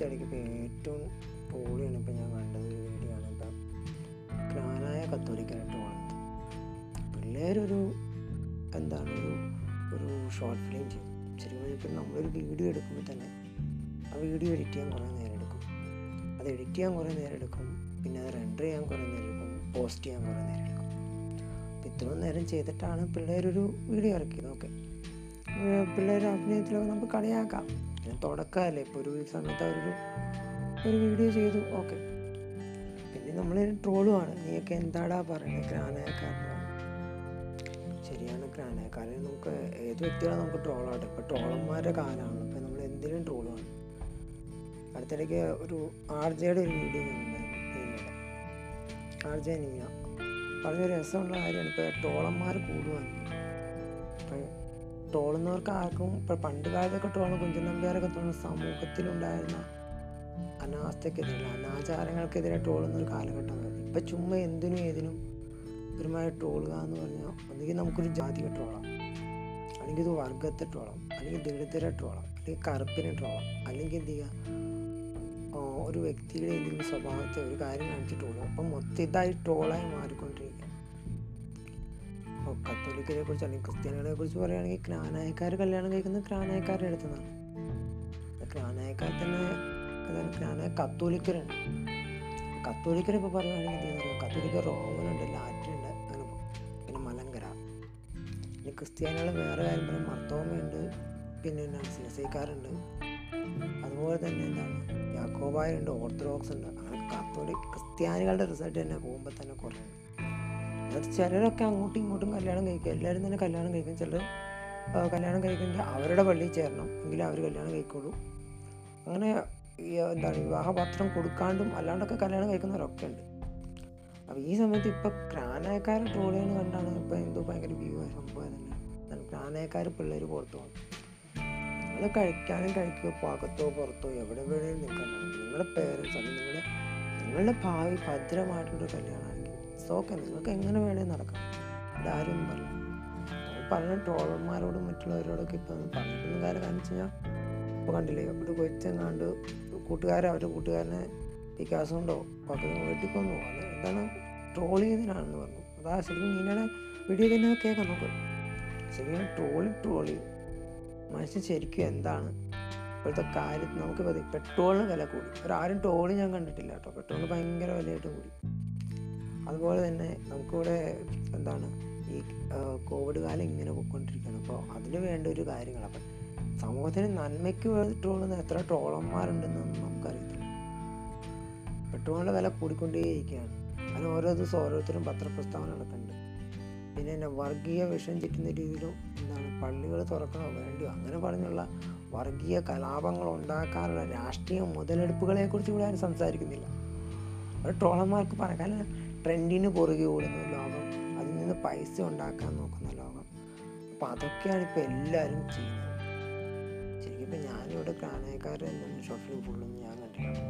അടുത്ത ഇടയ്ക്ക് ഇപ്പോൾ ഏറ്റവും പൊളിയാണ് ഇപ്പോൾ ഞാൻ കണ്ടത് ഒരു വീഡിയോ ആണ് ഇപ്പം ക്രാനായ കത്തോലിക്കായിട്ട് ട്രോളുന്നത് പിള്ളേരൊരു എന്താണ് ഒരു ഒരു ഷോർട്ട് ഫിലിം ചെയ്തു. ശരിക്കും ഇപ്പം നമ്മളൊരു വീഡിയോ എടുക്കുമ്പോൾ തന്നെ ആ വീഡിയോ എഡിറ്റ് ചെയ്യാൻ കുറേ നേരം എടുക്കും. അത് എഡിറ്റ് ചെയ്യാൻ കുറേ നേരം എടുക്കും. പിന്നെ അത് റെൻഡർ ചെയ്യാൻ കുറേ നേരം എടുക്കും. പോസ്റ്റ് ചെയ്യാൻ കുറേ നേരം എടുക്കും. അപ്പം ഇത്രയും നേരം ചെയ്തിട്ടാണ് പിള്ളേരൊരു വീഡിയോ ഇറക്കിയത്. ഓക്കെ. പിള്ളേർ അഭിനയത്തിലൊക്കെ നമുക്ക് കളിയാക്കാം. പിന്നെ തുടക്കമല്ലേ ഇപ്പോൾ ഒരു സമയത്ത് അവരൊരു ഒരു വീഡിയോ ചെയ്തു. ഓക്കെ പിന്നെ നമ്മൾ ട്രോളുമാണ് നീയൊക്കെ എന്താടാ പറയുന്നത് ഗ്രാനായക്കാരൻ ശരിയാണ് ഗ്രാനായക്കാരൻ നമുക്ക് ഏത് വ്യക്തികളെ നമുക്ക് ട്രോളാട്ടെ ഇപ്പോൾ ട്രോളന്മാരുടെ കാലമാണ് ഇപ്പം നമ്മൾ എന്തിനും ട്രോളുമാണ് അടുത്തിടയ്ക്ക് ഒരു ആർ ജെയുടെ ഒരു വീഡിയോ ഞാൻ ഉണ്ടായിരുന്നു ആർ ജെ നീന പറഞ്ഞ രസമുള്ള കാര്യമാണ്. ഇപ്പോൾ ട്രോളന്മാർ കൂടുവാൻ ഇപ്പം ട്രോളുന്നവർക്ക് ആർക്കും ഇപ്പം പണ്ട് കാലത്തൊക്കെ ട്രോൾ കുഞ്ചൻ നമ്പ്യാരൊക്കെ തോന്നുന്നു സമൂഹത്തിലുണ്ടായിരുന്ന അനാസ്ഥക്കെതിരെ അനാചാരങ്ങൾക്കെതിരെ ട്രോളുന്ന ഒരു കാലഘട്ടമായിരുന്നു ഇപ്പം ചുമ്മാ എന്തിനും ഏതിനും ഒരുമാതിരി ട്രോളുക എന്ന് പറഞ്ഞാൽ ഒന്നുകിൽ നമുക്കൊരു ജാതി ട്രോളാം അല്ലെങ്കിൽ ഇത് വർഗത്തെ ട്രോളാം അല്ലെങ്കിൽ ദളിതരെ ട്രോളാം അല്ലെങ്കിൽ കറുപ്പിനെ ട്രോളാം അല്ലെങ്കിൽ എന്ത് ചെയ്യുക ഒരു വ്യക്തിയുടെ എന്തെങ്കിലും സ്വഭാവത്തെ ഒരു കാര്യം കാണിച്ചിട്ടുള്ളൂ അപ്പം മൊത്തം ഇതായി ട്രോളായി മാറിക്കൊണ്ടിരിക്കുക കത്തോലിക്കരെ കുറിച്ച് അല്ലെങ്കിൽ ക്രിസ്ത്യാനികളെ കുറിച്ച് പറയുകയാണെങ്കിൽ ക്രാനായക്കാർ കല്യാണം കഴിക്കുന്ന ക്രാനായക്കാരുടെ അടുത്തു നിന്നാണ് ക്രാനായക്കാർ തന്നെ ക്രാനായ കത്തോലിക്കരുണ്ട് കത്തോലിക്കരെ ഇപ്പോൾ പറയുകയാണെങ്കിൽ എന്ത് കത്തോലിക്ക റോമനുണ്ട് ലാറ്റിനുണ്ട് അങ്ങനെ പിന്നെ മലങ്കര. പിന്നെ ക്രിസ്ത്യാനികൾ വേറെ കാര്യം പറയും. മർത്തോമയുണ്ട് പിന്നെ എന്താണ് സിനസൈക്കാരുണ്ട്. അതുപോലെ തന്നെ എന്താണ്? യാക്കോബായുണ്ട് ഓർത്തഡോക്സ് ഉണ്ട് അങ്ങനെ കത്തോലിക് ക്രിസ്ത്യാനികളുടെ റിസൾട്ട് തന്നെ പോകുമ്പോൾ തന്നെ കുറേ അത് ചിലരൊക്കെ അങ്ങോട്ടും ഇങ്ങോട്ടും കല്യാണം കഴിക്കും. എല്ലാവരും തന്നെ കല്യാണം കഴിക്കും. ചിലർ കല്യാണം കഴിക്കുന്നത് അവരുടെ പള്ളിയിൽ ചേരണം. എങ്കിലും അവർ കല്യാണം കഴിക്കുള്ളൂ. അങ്ങനെ എന്താ എന്താണ് വിവാഹപത്രം കൊടുക്കാണ്ടും അല്ലാണ്ടൊക്കെ കല്യാണം കഴിക്കുന്നവരൊക്കെ ഉണ്ട്. അപ്പോൾ ഈ സമയത്ത് ഇപ്പോൾ ക്രാനായക്കാർ ട്രോൾ ചെയ്യുന്ന കണ്ടാണ് ഇപ്പോൾ എന്തോ ഭയങ്കര വ്യൂ സംഭവം തന്നെ. ക്രാനായക്കാർ പിള്ളേർ പുറത്തു പോകും നിങ്ങൾ കഴിക്കാനും കഴിക്കുകയോ അകത്തോ പുറത്തോ എവിടെ വേണേലും നിൽക്കണം നിങ്ങളുടെ പേരൻസ് അല്ലെങ്കിൽ നിങ്ങളുടെ നിങ്ങളുടെ ഭാവി ഭദ്രമായിട്ടുള്ളൊരു സോക്കെ നിങ്ങൾക്ക് എങ്ങനെ വേണേൽ നടക്കാം. അതാരും പറയും പല ട്രോളർമാരോടും മറ്റുള്ളവരോടൊക്കെ ഇപ്പോൾ പറഞ്ഞിട്ടൊന്നും കാര്യം കാണിച്ചു കഴിഞ്ഞാൽ ഇപ്പോൾ കണ്ടില്ലേ ഒരു കൊച്ചെങ്ങാണ്ട് കൂട്ടുകാരെ അവരുടെ കൂട്ടുകാരനെ ഈ ഗ്യാസ് കൊണ്ടോ പക്കത്ത് വെട്ടിക്കൊന്നു. അത് എന്താണ്? ട്രോൾ ചെയ്തതിനാണെന്ന് പറഞ്ഞു. അതാ ശരിക്കും നീനയുടെ വീഡിയോ തന്നെ കേൾക്കാം നമുക്ക് ശരിക്കും ട്രോളി ട്രോളി. മനുഷ്യൻ ശരിക്കും എന്താണ്? ഇപ്പോഴത്തെ കാര്യത്തിൽ നമുക്ക് പെട്രോളിന് വില കൂടി. ഒരാരും ട്രോളി ഞാൻ കണ്ടിട്ടില്ല കേട്ടോ. പെട്രോളിന് ഭയങ്കര വിലയായിട്ടും കൂടി. അതുപോലെ തന്നെ നമുക്കിവിടെ എന്താണ് ഈ കോവിഡ് കാലം ഇങ്ങനെ പോയിക്കൊണ്ടിരിക്കുകയാണ്. അപ്പോൾ അതിന് വേണ്ട ഒരു കാര്യങ്ങൾ അപ്പം സമൂഹത്തിന് നന്മയ്ക്ക് വേണ്ടി ട്രോളുന്ന എത്ര ട്രോളന്മാരുണ്ടെന്നൊന്നും നമുക്കറിയത്തില്ല. പെട്രോളിന്റെ വില കൂടിക്കൊണ്ടേയിരിക്കുകയാണ്. അതിന് ഓരോ ദിവസം ഓരോരുത്തരും പത്രപ്രസ്താവന നടക്കുന്നുണ്ട് പിന്നെ എന്നെ വർഗീയ വിഷം ചുറ്റുന്ന രീതിയിലും എന്താണ് പള്ളികൾ തുറക്കണോ വേണ്ടിയോ അങ്ങനെ പറഞ്ഞുള്ള വർഗീയ കലാപങ്ങൾ ഉണ്ടാക്കാനുള്ള രാഷ്ട്രീയ മുതലെടുപ്പുകളെ കുറിച്ച് ഇവിടെ ആരും സംസാരിക്കുന്നില്ല. ഒരു ട്രോളന്മാർക്ക് പറയാം. കാരണം ട്രെൻഡിന് പുറകെ ഓടുന്ന ലോകം അതിൽ നിന്ന് പൈസ ഉണ്ടാക്കാൻ നോക്കുന്ന ലോകം. അപ്പം അതൊക്കെയാണ് ഇപ്പോൾ എല്ലാവരും ചെയ്യുന്നത്. ശരിക്കും ഇപ്പം ഞാനിവിടെ കാനയക്കാർ എന്താണ് ഷോർട്ട് ഫുള്ളും ഞാൻ കണ്ടിട്ടുണ്ട്.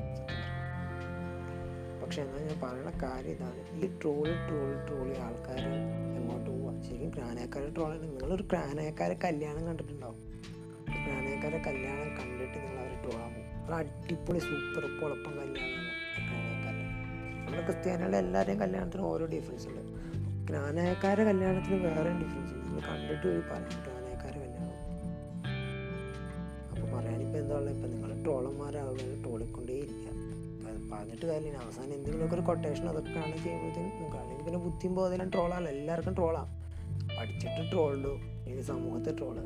പക്ഷെ എന്നാൽ ഞാൻ പറയുന്ന കാര്യം ഇതാണ്. ഈ ട്രോൾ ട്രോൾ ട്രോളി ആൾക്കാർ എങ്ങോട്ട് പോവുക ശരിക്കും ക്രാനേക്കാരെ ട്രോളാണ്. നിങ്ങളൊരു ക്രാനേക്കാരെ കല്യാണം കണ്ടിട്ടുണ്ടാവും. ക്രാനേക്കാരെ കല്യാണം കണ്ടിട്ട് നിങ്ങൾ അവരെ ട്രോളാൻ അടിപൊളി സൂപ്പർ പൊളപ്പം ക്രാനയക്കാരുടെ നമ്മുടെ ക്രിസ്ത്യാനികളുടെ എല്ലാവരുടെയും കല്യാണത്തിന് ഓരോ ഡിഫറൻസ് ഉണ്ട്. ജ്ഞാനായക്കാരുടെ കല്യാണത്തിന് വേറെ ഡിഫറൻസ് ഉണ്ട്. നമ്മൾ കണ്ടിട്ട് ഒരു പറയും ക്രാനയക്കാരെ കല്യാണം. അപ്പോൾ പറയാനിപ്പോൾ എന്താ ഉള്ളത്? ഇപ്പം നിങ്ങൾ ട്രോളന്മാരാവുക ട്രോളിക്കൊണ്ടേ ഇരിക്കുക പറഞ്ഞിട്ട് കാര്യമില്ല. അവസാനം എന്തെങ്കിലുമൊക്കെ ഒരു കൊട്ടേഷൻ അതൊക്കെയാണ് ചെയ്യുമ്പോഴത്തേക്കും നിങ്ങൾക്ക് പിന്നെ ബുദ്ധിയും പോകുന്നതിലും ട്രോളാണ് എല്ലാവർക്കും ട്രോളാണ് പഠിച്ചിട്ട് ട്രോളുണ്ടോ ഇനി സമൂഹത്തെ ട്രോൾ